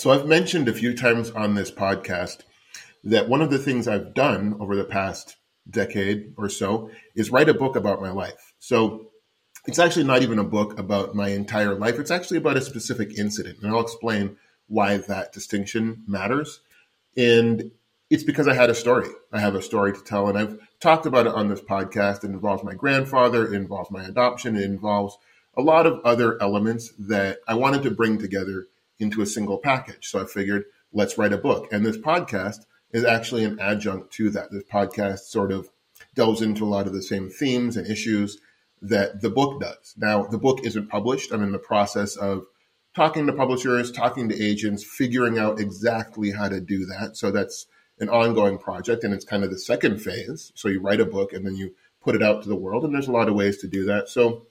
So I've mentioned a few times on this podcast that one of the things I've done over the past decade or so is write a book about my life. So it's actually not even a book about my entire life. It's actually about a specific incident. And I'll explain why that distinction matters. And it's because I had a story. I have a story to tell. And I've talked about it on this podcast. It involves my grandfather, it involves my adoption, it involves a lot of other elements that I wanted to bring together into a single package. So I figured, let's write a book. And this podcast is actually an adjunct to that. This podcast sort of delves into a lot of the same themes and issues that the book does. Now, the book isn't published. I'm in the process of talking to publishers, talking to agents, figuring out exactly how to do that. So that's an ongoing project and it's kind of the second phase. So you write a book and then you put it out to the world and there's a lot of ways to do that. So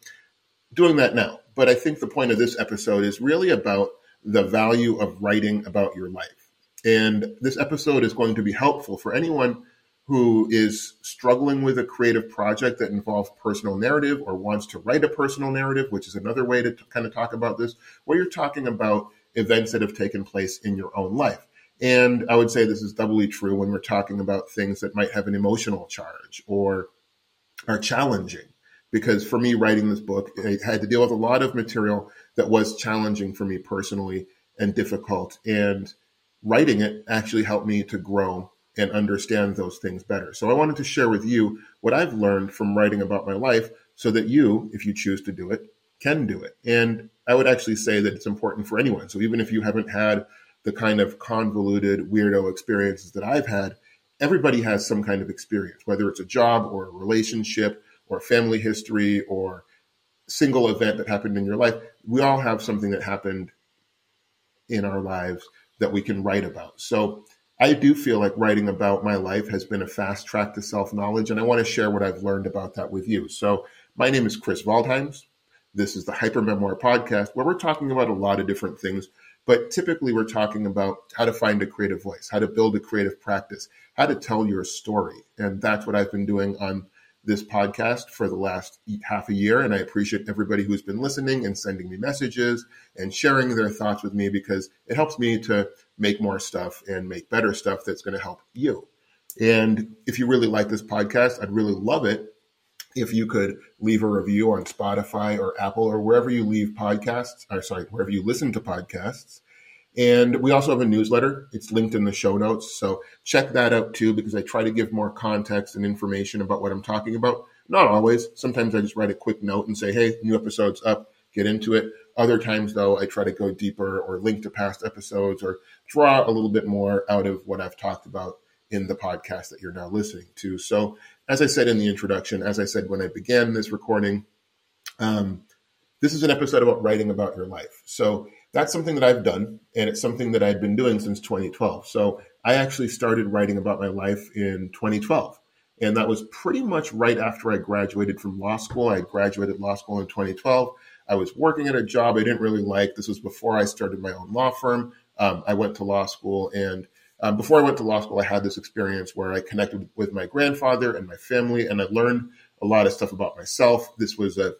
doing that now. But I think the point of this episode is really about the value of writing about your life. And this episode is going to be helpful for anyone who is struggling with a creative project that involves personal narrative or wants to write a personal narrative, which is another way to t- kind of talk about this, where you're talking about events that have taken place in your own life. And I would say this is doubly true when we're talking about things that might have an emotional charge or are challenging. Because for me, writing this book, I had to deal with a lot of material that was challenging for me personally and difficult. And writing it actually helped me to grow and understand those things better. So I wanted to share with you what I've learned from writing about my life so that you, if you choose to do it, can do it. And I would actually say that it's important for anyone. So even if you haven't had the kind of convoluted weirdo experiences that I've had, everybody has some kind of experience, whether it's a job or a relationship or family history or single event that happened in your life. We all have something that happened in our lives that we can write about. So I do feel like writing about my life has been a fast track to self knowledge, and I want to share what I've learned about that with you. So, my name is Chris Valdheims. This is the Hyper Memoir Podcast, where we're talking about a lot of different things, but typically we're talking about how to find a creative voice, how to build a creative practice, how to tell your story. And that's what I've been doing on this podcast for the last half a year. And I appreciate everybody who's been listening and sending me messages and sharing their thoughts with me because it helps me to make more stuff and make better stuff that's going to help you. And if you really like this podcast, I'd really love it if you could leave a review on Spotify or Apple or wherever you leave podcasts, or sorry, wherever you listen to podcasts. And we also have a newsletter. It's linked in the show notes. So check that out too, because I try to give more context and information about what I'm talking about. Not always. Sometimes I just write a quick note and say, hey, new episode's up, get into it. Other times, though, I try to go deeper or link to past episodes or draw a little bit more out of what I've talked about in the podcast that you're now listening to. So, as I said in the introduction, as I said when I began this recording, um, this is an episode about writing about your life. So, that's something that I've done, and it's something that I've been doing since 2012. So I actually started writing about my life in 2012. And that was pretty much right after I graduated from law school. I graduated law school in 2012. I was working at a job I didn't really like. This was before I started my own law firm. Um, I went to law school, and um, before I went to law school, I had this experience where I connected with my grandfather and my family, and I learned a lot of stuff about myself. This was a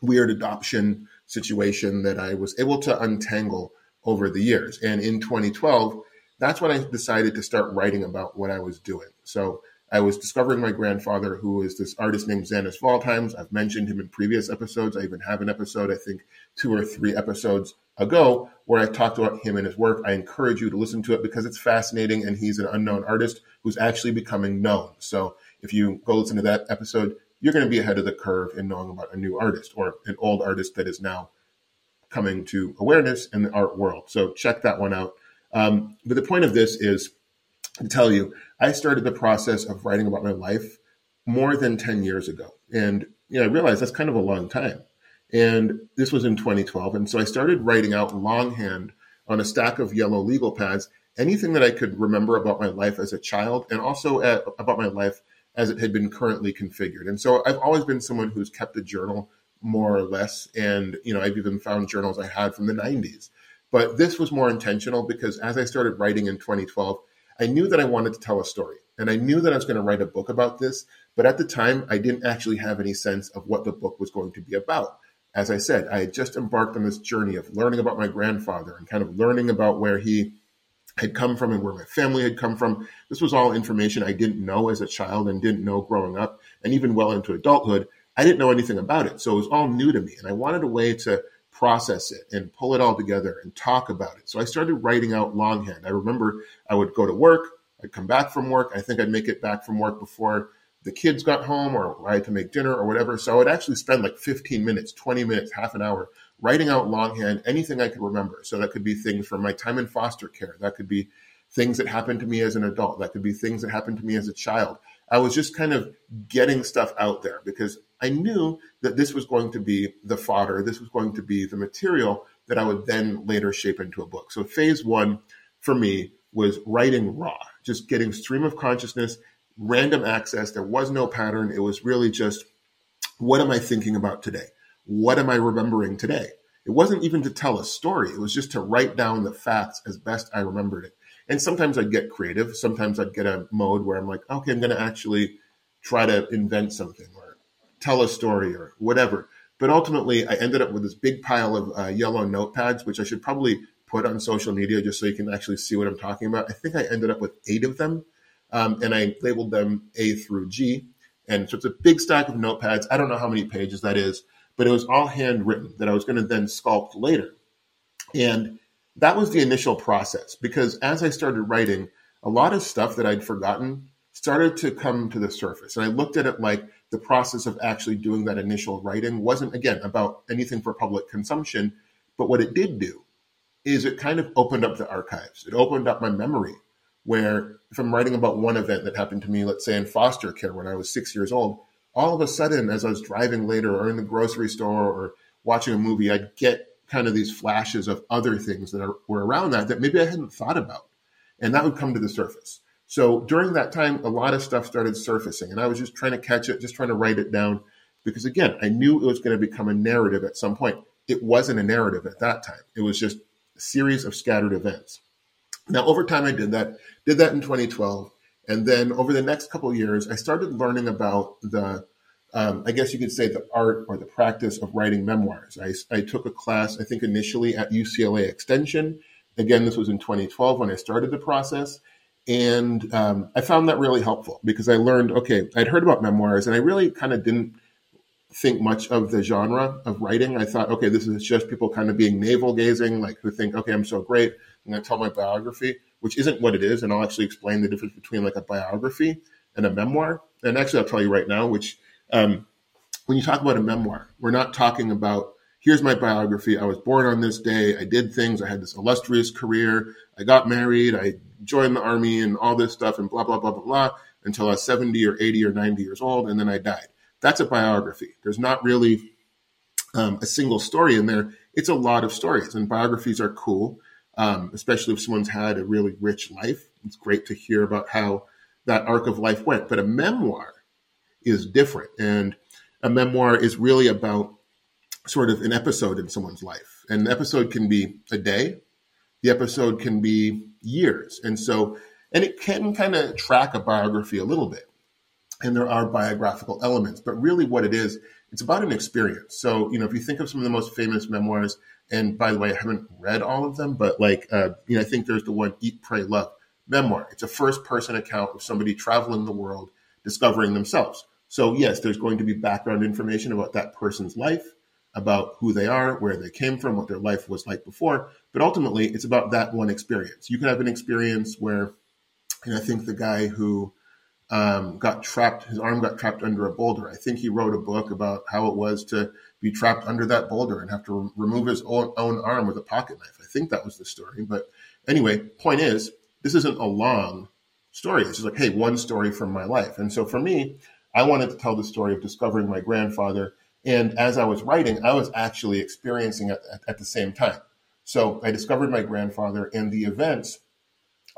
weird adoption situation that I was able to untangle over the years. And in 2012, that's when I decided to start writing about what I was doing. So I was discovering my grandfather, who is this artist named Xanis Valdheims. I've mentioned him in previous episodes. I even have an episode, I think two or three episodes ago, where I talked about him and his work. I encourage you to listen to it because it's fascinating and he's an unknown artist who's actually becoming known. So if you go listen to that episode, you're going to be ahead of the curve in knowing about a new artist or an old artist that is now coming to awareness in the art world. So check that one out. Um, but the point of this is to tell you, I started the process of writing about my life more than 10 years ago. And you know, I realized that's kind of a long time. And this was in 2012. And so I started writing out longhand on a stack of yellow legal pads anything that I could remember about my life as a child and also at, about my life as it had been currently configured. And so I've always been someone who's kept a journal more or less. And, you know, I've even found journals I had from the 90s. But this was more intentional because as I started writing in 2012, I knew that I wanted to tell a story. And I knew that I was going to write a book about this. But at the time, I didn't actually have any sense of what the book was going to be about. as I said, I had just embarked on this journey of learning about my grandfather and kind of learning about where he had come from and where my family had come from. This was all information I didn't know as a child and didn't know growing up. And even well into adulthood, I didn't know anything about it. So it was all new to me. And I wanted a way to process it and pull it all together and talk about it. So I started writing out longhand. I remember I would go to work, I'd come back from work. I think I'd make it back from work before the kids got home or I had to make dinner or whatever. So I would actually spend like 15 minutes, 20 minutes, half an hour writing out longhand anything I could remember. So that could be things from my time in foster care. That could be things that happened to me as an adult. That could be things that happened to me as a child. I was just kind of getting stuff out there because I knew that this was going to be the fodder. This was going to be the material that I would then later shape into a book. So phase one for me was writing raw, just getting stream of consciousness, random access. There was no pattern. It was really just, what am I thinking about today? what am I remembering today? It wasn't even to tell a story. It was just to write down the facts as best I remembered it. And sometimes I'd get creative. Sometimes I'd get a mode where I'm like, okay, I'm going to actually try to invent something or tell a story or whatever. But ultimately, I ended up with this big pile of uh, yellow notepads, which I should probably put on social media just so you can actually see what I'm talking about. I think I ended up with eight of them, um, and I labeled them A through G. And so it's a big stack of notepads. I don't know how many pages that is, but it was all handwritten that I was going to then sculpt later. And that was the initial process because as I started writing, a lot of stuff that I'd forgotten started to come to the surface. And I looked at it like the process of actually doing that initial writing wasn't, again, about anything for public consumption. But what it did do is it kind of opened up the archives. It opened up my memory where if I'm writing about one event that happened to me, let's say in foster care when I was six years old, all of a sudden, as I was driving later or in the grocery store or watching a movie, I'd get kind of these flashes of other things that are, were around that that maybe I hadn't thought about. And that would come to the surface. So during that time, a lot of stuff started surfacing, and I was just trying to catch it, just trying to write it down. Because again, I knew it was going to become a narrative at some point. It wasn't a narrative at that time, it was just a series of scattered events. Now, over time, I did that, did that in 2012. And then over the next couple years, I started learning about the, um, I guess you could say, the art or the practice of writing memoirs. I, I took a class, I think initially at UCLA Extension. Again, this was in 2012 when I started the process. And um, I found that really helpful because I learned, okay, I'd heard about memoirs and I really kind of didn't think much of the genre of writing. I thought, okay, this is just people kind of being navel gazing, like who think, okay, I'm so great. Going to tell my biography which isn't what it is. And I'll actually explain the difference between like a biography and a memoir. And actually, I'll tell you right now, which um, when you talk about a memoir, we're not talking about here's my biography. I was born on this day. I did things. I had this illustrious career. I got married. I joined the army and all this stuff and blah, blah, blah, blah, blah until I was 70 or 80 or 90 years old. And then I died. That's a biography. There's not really um, a single story in there. It's a lot of stories and biographies are cool um, especially if someone's had a really rich life. It's great to hear about how that arc of life went. But a memoir is different. And a memoir is really about sort of an episode in someone's life. And the episode can be a day, the episode can be years. And so, and it can kind of track a biography a little bit. And there are biographical elements, but really what it is, it's about an experience. So, you know, if you think of some of the most famous memoirs, and by the way, I haven't read all of them, but like, uh, you know, I think there's the one Eat, Pray, Love memoir. It's a first person account of somebody traveling the world, discovering themselves. So, yes, there's going to be background information about that person's life, about who they are, where they came from, what their life was like before. But ultimately, it's about that one experience. You can have an experience where, and I think the guy who um, got trapped, his arm got trapped under a boulder. I think he wrote a book about how it was to be trapped under that boulder and have to re- remove his own, own arm with a pocket knife. I think that was the story. But anyway, point is, this isn't a long story. It's just like, hey, one story from my life. And so for me, I wanted to tell the story of discovering my grandfather. And as I was writing, I was actually experiencing it at, at the same time. So I discovered my grandfather, and the events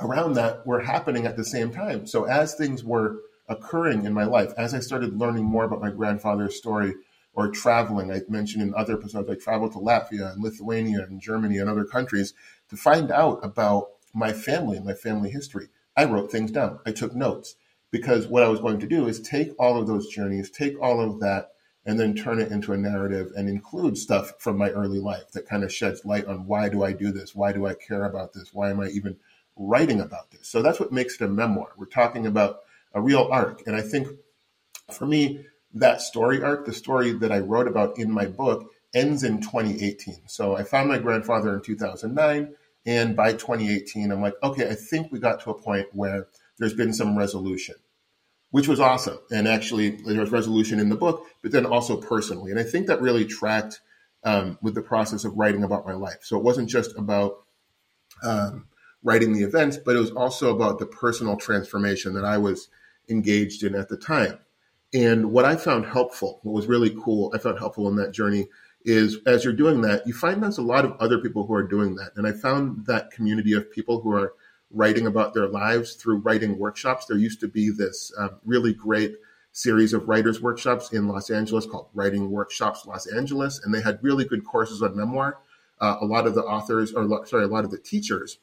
around that were happening at the same time. So as things were occurring in my life, as I started learning more about my grandfather's story, or traveling. I mentioned in other episodes, I traveled to Latvia and Lithuania and Germany and other countries to find out about my family and my family history. I wrote things down. I took notes because what I was going to do is take all of those journeys, take all of that and then turn it into a narrative and include stuff from my early life that kind of sheds light on why do I do this? Why do I care about this? Why am I even writing about this? So that's what makes it a memoir. We're talking about a real arc. And I think for me, that story arc, the story that I wrote about in my book, ends in 2018. So I found my grandfather in 2009. And by 2018, I'm like, okay, I think we got to a point where there's been some resolution which was awesome. And actually, there was resolution in the book, but then also personally. And I think that really tracked um, with the process of writing about my life. So it wasn't just about um, writing the events, but it was also about the personal transformation that I was engaged in at the time. And what I found helpful, what was really cool, I found helpful in that journey is as you're doing that, you find there's a lot of other people who are doing that. And I found that community of people who are writing about their lives through writing workshops. There used to be this um, really great series of writers workshops in Los Angeles called Writing Workshops Los Angeles, and they had really good courses on memoir. Uh, a lot of the authors, or sorry, a lot of the teachers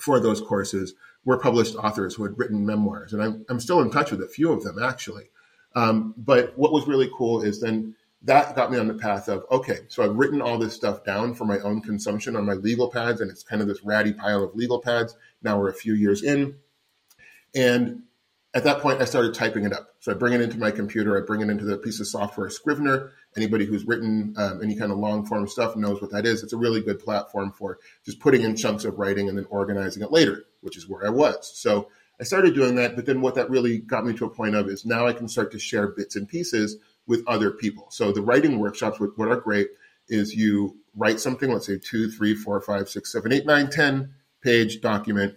for those courses were published authors who had written memoirs, and I'm, I'm still in touch with a few of them actually. Um, but what was really cool is then that got me on the path of okay, so I've written all this stuff down for my own consumption on my legal pads, and it's kind of this ratty pile of legal pads. Now we're a few years in, and at that point, I started typing it up. So I bring it into my computer, I bring it into the piece of software Scrivener. Anybody who's written um, any kind of long form stuff knows what that is. It's a really good platform for just putting in chunks of writing and then organizing it later, which is where I was. So I started doing that, but then what that really got me to a point of is now I can start to share bits and pieces with other people. So the writing workshops, what are great is you write something, let's say two, three, four, five, six, seven, eight, nine, ten page document,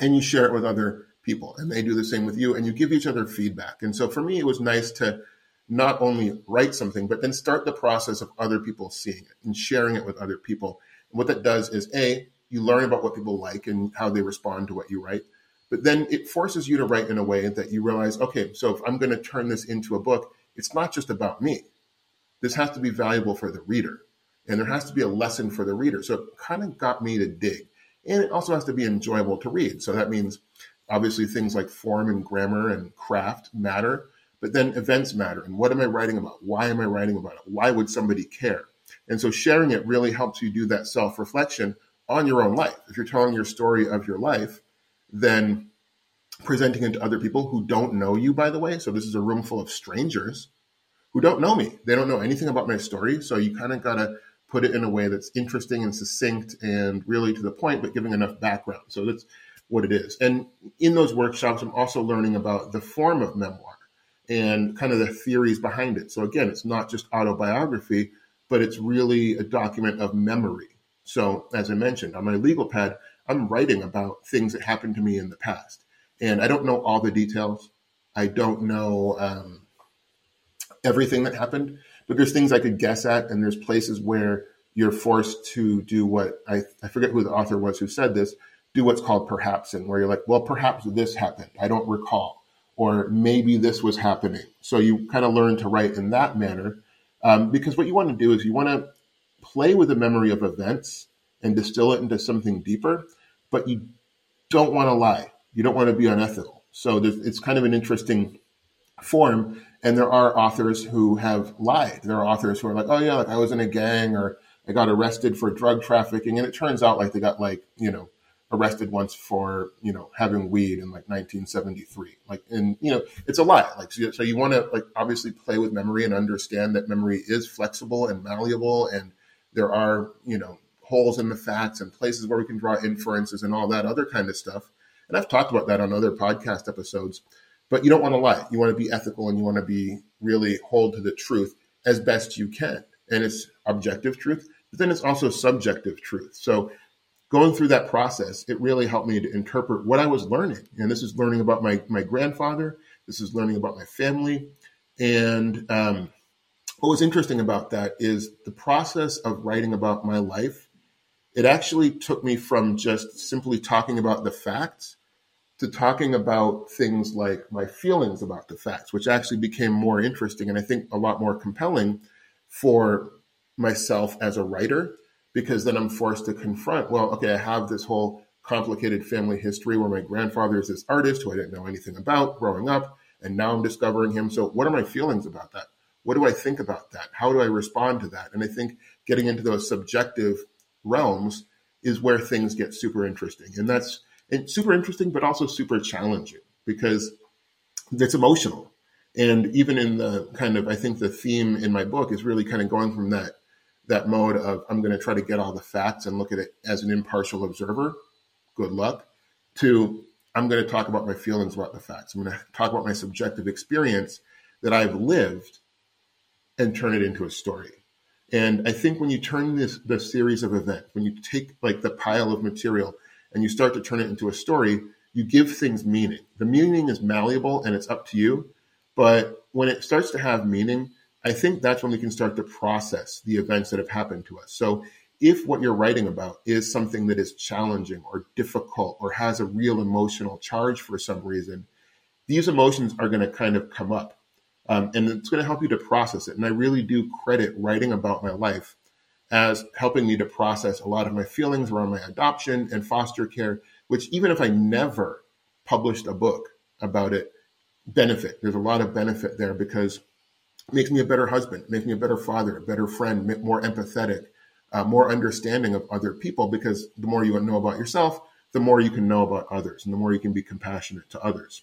and you share it with other people, and they do the same with you, and you give each other feedback. And so for me, it was nice to not only write something, but then start the process of other people seeing it and sharing it with other people. And what that does is a you learn about what people like and how they respond to what you write. But then it forces you to write in a way that you realize, okay, so if I'm going to turn this into a book, it's not just about me. This has to be valuable for the reader. And there has to be a lesson for the reader. So it kind of got me to dig. And it also has to be enjoyable to read. So that means obviously things like form and grammar and craft matter, but then events matter. And what am I writing about? Why am I writing about it? Why would somebody care? And so sharing it really helps you do that self reflection on your own life. If you're telling your story of your life, then presenting it to other people who don't know you, by the way. So this is a room full of strangers who don't know me. They don't know anything about my story. So you kind of got to put it in a way that's interesting and succinct and really to the point, but giving enough background. So that's what it is. And in those workshops, I'm also learning about the form of memoir and kind of the theories behind it. So again, it's not just autobiography, but it's really a document of memory. So as I mentioned, on my legal pad, I'm writing about things that happened to me in the past. And I don't know all the details. I don't know um, everything that happened, but there's things I could guess at, and there's places where you're forced to do what I, I forget who the author was who said this, do what's called perhaps, and where you're like, well, perhaps this happened. I don't recall. Or maybe this was happening. So you kind of learn to write in that manner. Um, because what you want to do is you want to play with the memory of events and distill it into something deeper, but you don't want to lie you don't want to be unethical. So it's kind of an interesting form. And there are authors who have lied. There are authors who are like, oh, yeah, like I was in a gang or I got arrested for drug trafficking. And it turns out like they got like, you know, arrested once for, you know, having weed in like 1973. Like, and, you know, it's a lie. Like, so you, so you want to like obviously play with memory and understand that memory is flexible and malleable. And there are, you know, holes in the facts and places where we can draw inferences and all that other kind of stuff. And I've talked about that on other podcast episodes. But you don't want to lie. You want to be ethical and you want to be really hold to the truth as best you can. And it's objective truth, but then it's also subjective truth. So going through that process, it really helped me to interpret what I was learning. And this is learning about my, my grandfather. This is learning about my family. And um, what was interesting about that is the process of writing about my life. It actually took me from just simply talking about the facts to talking about things like my feelings about the facts, which actually became more interesting and I think a lot more compelling for myself as a writer, because then I'm forced to confront, well, okay, I have this whole complicated family history where my grandfather is this artist who I didn't know anything about growing up, and now I'm discovering him. So, what are my feelings about that? What do I think about that? How do I respond to that? And I think getting into those subjective realms is where things get super interesting. And that's super interesting, but also super challenging because it's emotional. And even in the kind of, I think the theme in my book is really kind of going from that that mode of I'm going to try to get all the facts and look at it as an impartial observer. Good luck. To I'm going to talk about my feelings about the facts. I'm going to talk about my subjective experience that I've lived and turn it into a story. And I think when you turn this the series of events, when you take like the pile of material and you start to turn it into a story, you give things meaning. The meaning is malleable and it's up to you. But when it starts to have meaning, I think that's when we can start to process the events that have happened to us. So if what you're writing about is something that is challenging or difficult or has a real emotional charge for some reason, these emotions are going to kind of come up. Um, and it's going to help you to process it. And I really do credit writing about my life as helping me to process a lot of my feelings around my adoption and foster care, which even if I never published a book about it, benefit. There's a lot of benefit there because makes me a better husband, makes me a better father, a better friend, more empathetic, uh, more understanding of other people. Because the more you know about yourself, the more you can know about others, and the more you can be compassionate to others.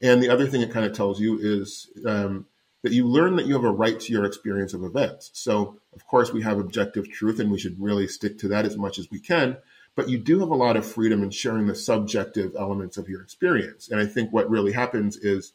And the other thing it kind of tells you is um, that you learn that you have a right to your experience of events. So, of course, we have objective truth, and we should really stick to that as much as we can. But you do have a lot of freedom in sharing the subjective elements of your experience. And I think what really happens is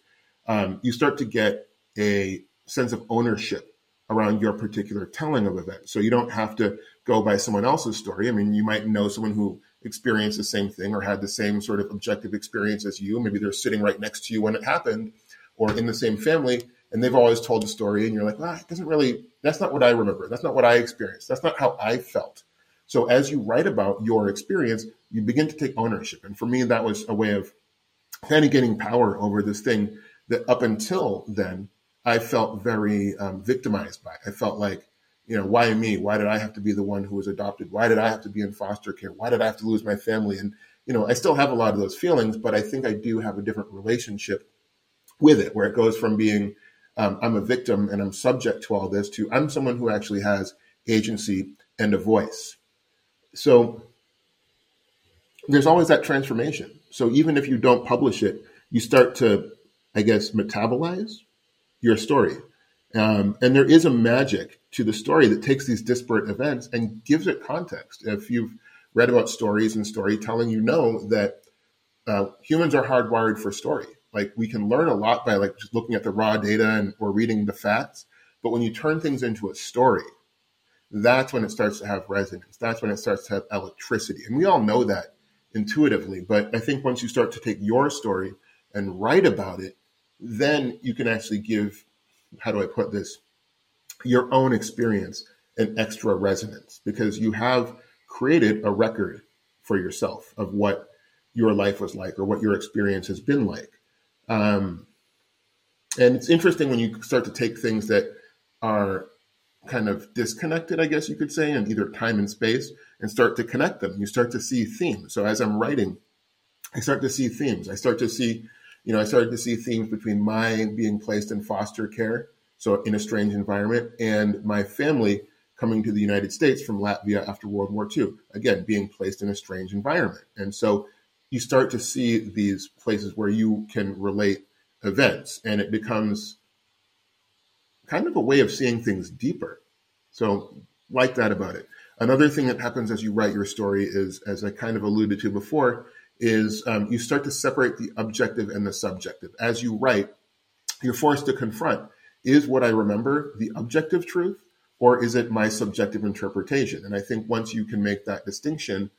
um, you start to get a sense of ownership around your particular telling of events. So you don't have to go by someone else's story. I mean, you might know someone who experienced the same thing or had the same sort of objective experience as you. Maybe they're sitting right next to you when it happened or in the same family and they've always told the story and you're like, well, it doesn't really, that's not what I remember. That's not what I experienced. That's not how I felt. So as you write about your experience, you begin to take ownership. And for me, that was a way of kind of getting power over this thing that up until then I felt very um, victimized by. I felt like, you know, why me? Why did I have to be the one who was adopted? Why did I have to be in foster care? Why did I have to lose my family? And, you know, I still have a lot of those feelings, but I think I do have a different relationship with it where it goes from being, um, I'm a victim and I'm subject to all this to I'm someone who actually has agency and a voice. So there's always that transformation. So even if you don't publish it, you start to, I guess, metabolize your story. Um, and there is a magic to the story that takes these disparate events and gives it context. If you've read about stories and storytelling, you know that uh, humans are hardwired for story. Like we can learn a lot by like just looking at the raw data and or reading the facts. But when you turn things into a story, that's when it starts to have resonance. That's when it starts to have electricity. And we all know that intuitively. But I think once you start to take your story and write about it, then you can actually give, how do I put this, your own experience an extra resonance because you have created a record for yourself of what your life was like or what your experience has been like. Um, and it's interesting when you start to take things that are kind of disconnected, I guess you could say, in either time and space and start to connect them. You start to see themes. So as I'm writing, I start to see themes. I start to see you know, I started to see themes between my being placed in foster care, so in a strange environment, and my family coming to the United States from Latvia after World War II, again, being placed in a strange environment. And so you start to see these places where you can relate events, and it becomes kind of a way of seeing things deeper. So, like that about it. Another thing that happens as you write your story is, as I kind of alluded to before, is um, you start to separate the objective and the subjective. As you write, you're forced to confront is what I remember the objective truth or is it my subjective interpretation? And I think once you can make that distinction,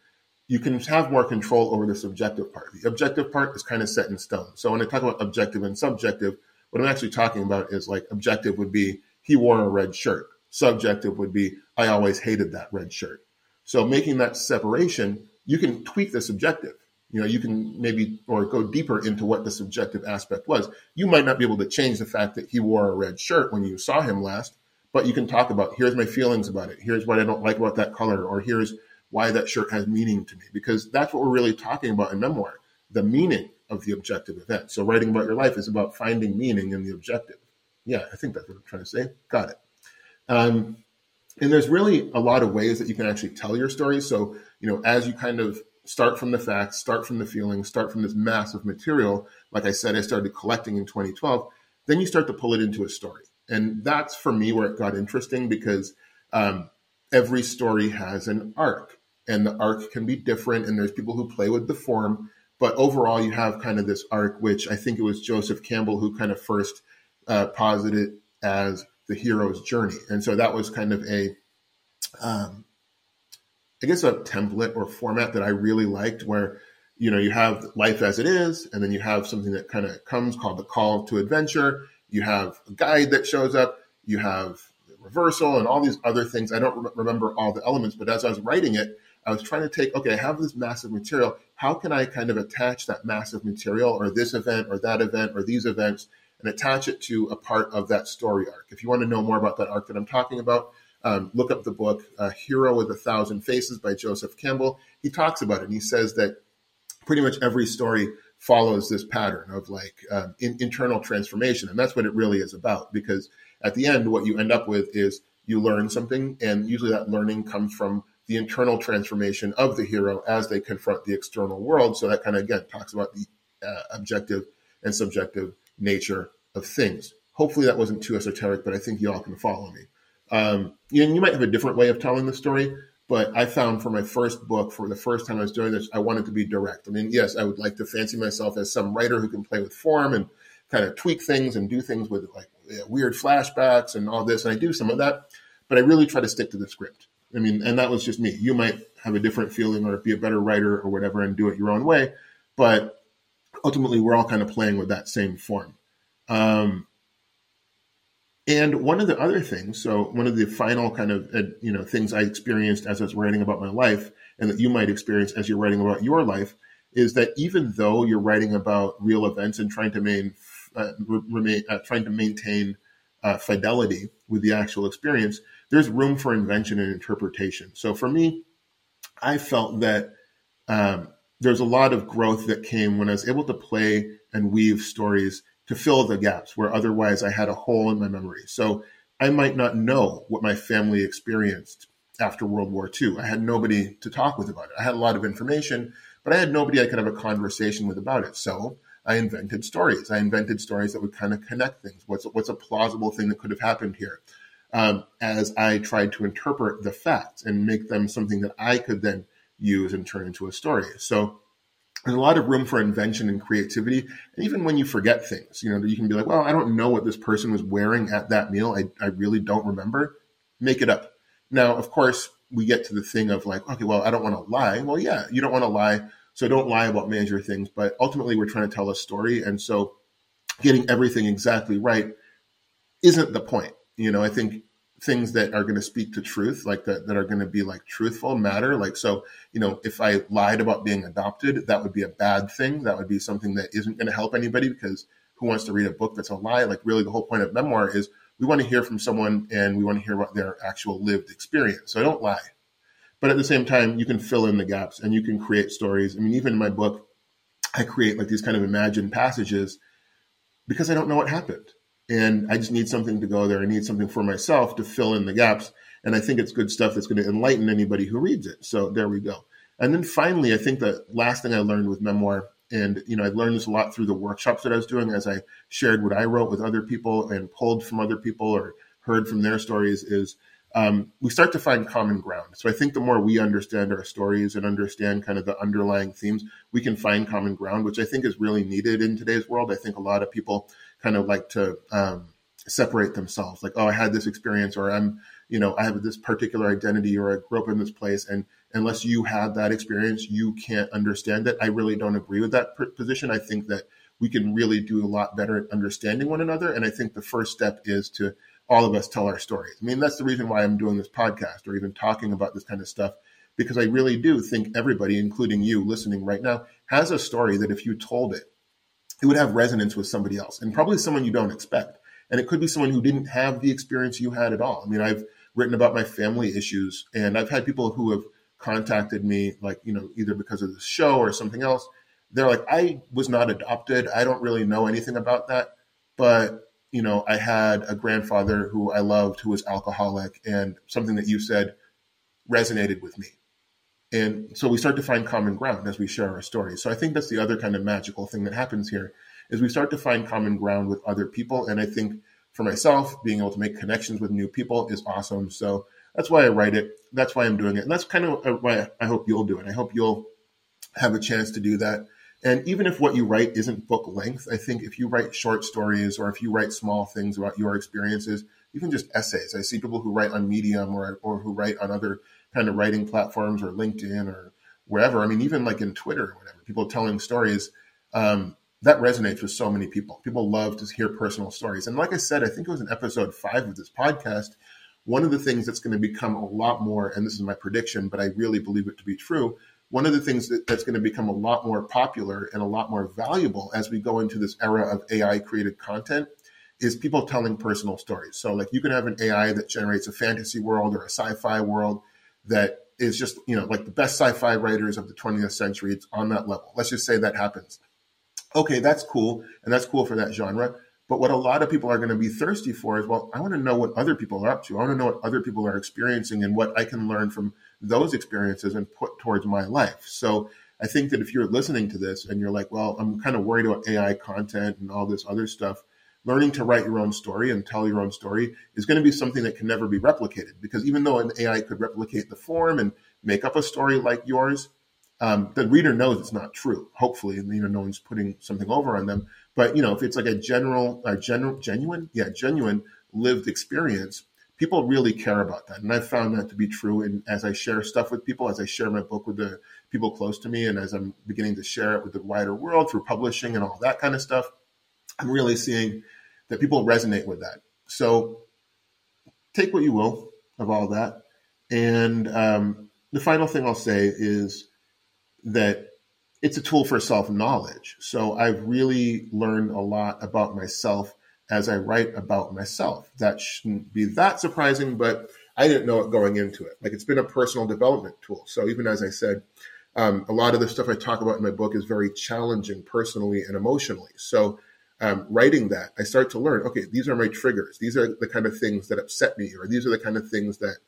you can have more control over the subjective part. The objective part is kind of set in stone. So when I talk about objective and subjective, what I'm actually talking about is like objective would be he wore a red shirt. Subjective would be I always hated that red shirt. So making that separation, you can tweak the subjective you know you can maybe or go deeper into what the subjective aspect was you might not be able to change the fact that he wore a red shirt when you saw him last but you can talk about here's my feelings about it here's what i don't like about that color or here's why that shirt has meaning to me because that's what we're really talking about in memoir the meaning of the objective event so writing about your life is about finding meaning in the objective Yeah, I think that's what I'm trying to say. Got it. Um, and there's really a lot of ways that you can actually tell your story. So, you know, as you kind of start from the facts, start from the feelings, start from this mass of material, like I said, I started collecting in 2012, then you start to pull it into a story. And that's for me where it got interesting because um, every story has an arc, and the arc can be different. And there's people who play with the form, but overall, you have kind of this arc, which I think it was Joseph Campbell who kind of first uh, posited as the hero's journey. And so that was kind of a, um, I guess, a template or format that I really liked, where you know you have life as it is, and then you have something that kind of comes called the call to adventure. You have a guide that shows up. You have reversal and all these other things. I don't re- remember all the elements, but as I was writing it, I was trying to take, okay, I have this massive material. How can I kind of attach that massive material or this event or that event or these events and attach it to a part of that story arc? If you want to know more about that arc that I'm talking about, um, look up the book uh, Hero with a Thousand Faces by Joseph Campbell. He talks about it and he says that pretty much every story follows this pattern of like um, in, internal transformation. And that's what it really is about because at the end, what you end up with is you learn something, and usually that learning comes from the internal transformation of the hero as they confront the external world. So that kind of again talks about the uh, objective and subjective nature of things. Hopefully that wasn't too esoteric, but I think you all can follow me. Um, you, you might have a different way of telling the story, but I found for my first book, for the first time I was doing this, I wanted to be direct. I mean, yes, I would like to fancy myself as some writer who can play with form and kind of tweak things and do things with like weird flashbacks and all this. And I do some of that, but I really try to stick to the script. I mean, and that was just me. You might have a different feeling or be a better writer or whatever and do it your own way. But ultimately, we're all kind of playing with that same form. Um, and one of the other things, so one of the final kind of uh, you know things I experienced as I was writing about my life, and that you might experience as you're writing about your life, is that even though you're writing about real events and trying to main, uh, remain, uh, trying to maintain uh, fidelity with the actual experience, there's room for invention and interpretation. So for me, I felt that um, there's a lot of growth that came when I was able to play and weave stories to fill the gaps where otherwise I had a hole in my memory. So I might not know what my family experienced after World War II. I had nobody to talk with about it. I had a lot of information, but I had nobody I could have a conversation with about it. So I invented stories. I invented stories that would kind of connect things. What's what's a plausible thing that could have happened here? Um, as I tried to interpret the facts and make them something that I could then use and turn into a story. So there's a lot of room for invention and creativity. And even when you forget things, you know, you can be like, well, I don't know what this person was wearing at that meal. I, I really don't remember. Make it up. Now, of course, we get to the thing of like, okay, well, I don't want to lie. Well, yeah, you don't want to lie so don't lie about major things, but ultimately we're trying to tell a story. And so getting everything exactly right isn't the point. You know, I think things that are going to speak to truth, like that, that are going to be like truthful matter. Like, so, you know, if I lied about being adopted, that would be a bad thing. That would be something that isn't going to help anybody because who wants to read a book that's a lie? Like, really, the whole point of memoir is we want to hear from someone and we want to hear about their actual lived experience. So I don't lie. But at the same time, you can fill in the gaps and you can create stories. I mean, even in my book, I create like these kind of imagined passages because I don't know what happened. And I just need something to go there. I need something for myself to fill in the gaps. And I think it's good stuff that's going to enlighten anybody who reads it. So there we go. And then finally, I think the last thing I learned with memoir, and you know, I learned this a lot through the workshops that I was doing as I shared what I wrote with other people and pulled from other people or heard from their stories, is um, we start to find common ground. So I think the more we understand our stories and understand kind of the underlying themes, we can find common ground, which I think is really needed in today's world. I think a lot of people kind of like to um, separate themselves, like, oh, I had this experience, or I'm, you know, I have this particular identity, or I grew up in this place, and unless you have that experience, you can't understand it. I really don't agree with that position. I think that we can really do a lot better at understanding one another, and I think the first step is to all of us tell our stories. I mean, that's the reason why I'm doing this podcast or even talking about this kind of stuff, because I really do think everybody, including you listening right now, has a story that if you told it, it would have resonance with somebody else and probably someone you don't expect. And it could be someone who didn't have the experience you had at all. I mean, I've written about my family issues and I've had people who have contacted me, like, you know, either because of the show or something else. They're like, I was not adopted. I don't really know anything about that. But you know, I had a grandfather who I loved who was alcoholic, and something that you said resonated with me. And so we start to find common ground as we share our stories. So I think that's the other kind of magical thing that happens here is we start to find common ground with other people. And I think for myself, being able to make connections with new people is awesome. So that's why I write it. That's why I'm doing it. And that's kind of why I hope you'll do it. I hope you'll have a chance to do that. And even if what you write isn't book length, I think if you write short stories or if you write small things about your experiences, even just essays. I see people who write on Medium or, or who write on other kind of writing platforms or LinkedIn or wherever. I mean, even like in Twitter or whatever, people telling stories. Um, that resonates with so many people. People love to hear personal stories. And like I said, I think it was in episode five of this podcast. One of the things that's going to become a lot more, and this is my prediction, but I really believe it to be true, one of the things that, that's going to become a lot more popular and a lot more valuable as we go into this era of AI created content is people telling personal stories. So, like, you can have an AI that generates a fantasy world or a sci fi world that is just, you know, like the best sci fi writers of the 20th century. It's on that level. Let's just say that happens. Okay, that's cool. And that's cool for that genre. But what a lot of people are going to be thirsty for is, well, I want to know what other people are up to. I want to know what other people are experiencing and what I can learn from those experiences and put towards my life. So I think that if you're listening to this and you're like, well, I'm kind of worried about AI content and all this other stuff, learning to write your own story and tell your own story is going to be something that can never be replicated. Because even though an AI could replicate the form and make up a story like yours, um, the reader knows it's not true. Hopefully, you know, no one's putting something over on them. But you know, if it's like a general, a general, genuine, yeah, genuine lived experience, people really care about that. And I've found that to be true. And as I share stuff with people, as I share my book with the people close to me, and as I'm beginning to share it with the wider world through publishing and all that kind of stuff, I'm really seeing that people resonate with that. So take what you will of all that. And um, the final thing I'll say is that it's a tool for self knowledge. So I've really learned a lot about myself as I write about myself. That shouldn't be that surprising, but I didn't know it going into it. Like it's been a personal development tool. So even as I said, um, a lot of the stuff I talk about in my book is very challenging personally and emotionally. So um, writing that, I start to learn, okay, these are my triggers. These are the kind of things that upset me, or these are the kind of things that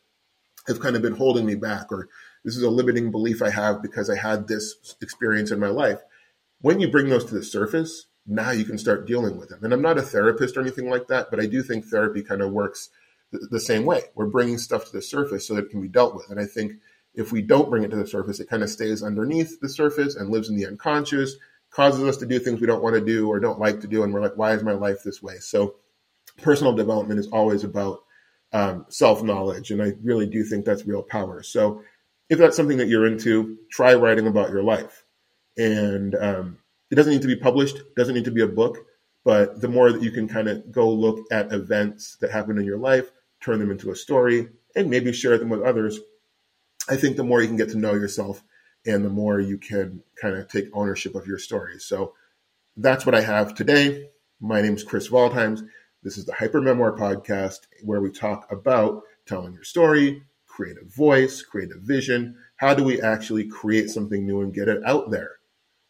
have kind of been holding me back, or this is a limiting belief I have because I had this experience in my life. When you bring those to the surface, now you can start dealing with them. And I'm not a therapist or anything like that, but I do think therapy kind of works the, the same way. We're bringing stuff to the surface so that it can be dealt with. And I think if we don't bring it to the surface, it kind of stays underneath the surface and lives in the unconscious, causes us to do things we don't want to do or don't like to do. And we're like, why is my life this way? So personal development is always about um, self knowledge. And I really do think that's real power. So if that's something that you're into, try writing about your life. And um, it doesn't need to be published, doesn't need to be a book, but the more that you can kind of go look at events that happen in your life, turn them into a story, and maybe share them with others, I think the more you can get to know yourself and the more you can kind of take ownership of your story. So that's what I have today. My name is Chris Valdheims. This is the Hyper Memoir Podcast, where we talk about telling your story, create a voice, create a vision. How do we actually create something new and get it out there?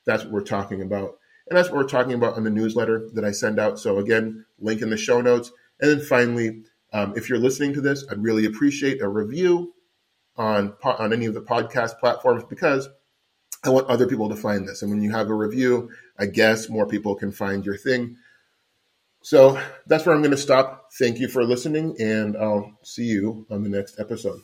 That's what we're talking about. And that's what we're talking about in the newsletter that I send out. So, again, link in the show notes. And then finally, um, if you're listening to this, I'd really appreciate a review on, on any of the podcast platforms because I want other people to find this. And when you have a review, I guess more people can find your thing. So that's where I'm going to stop. Thank you for listening, and I'll see you on the next episode.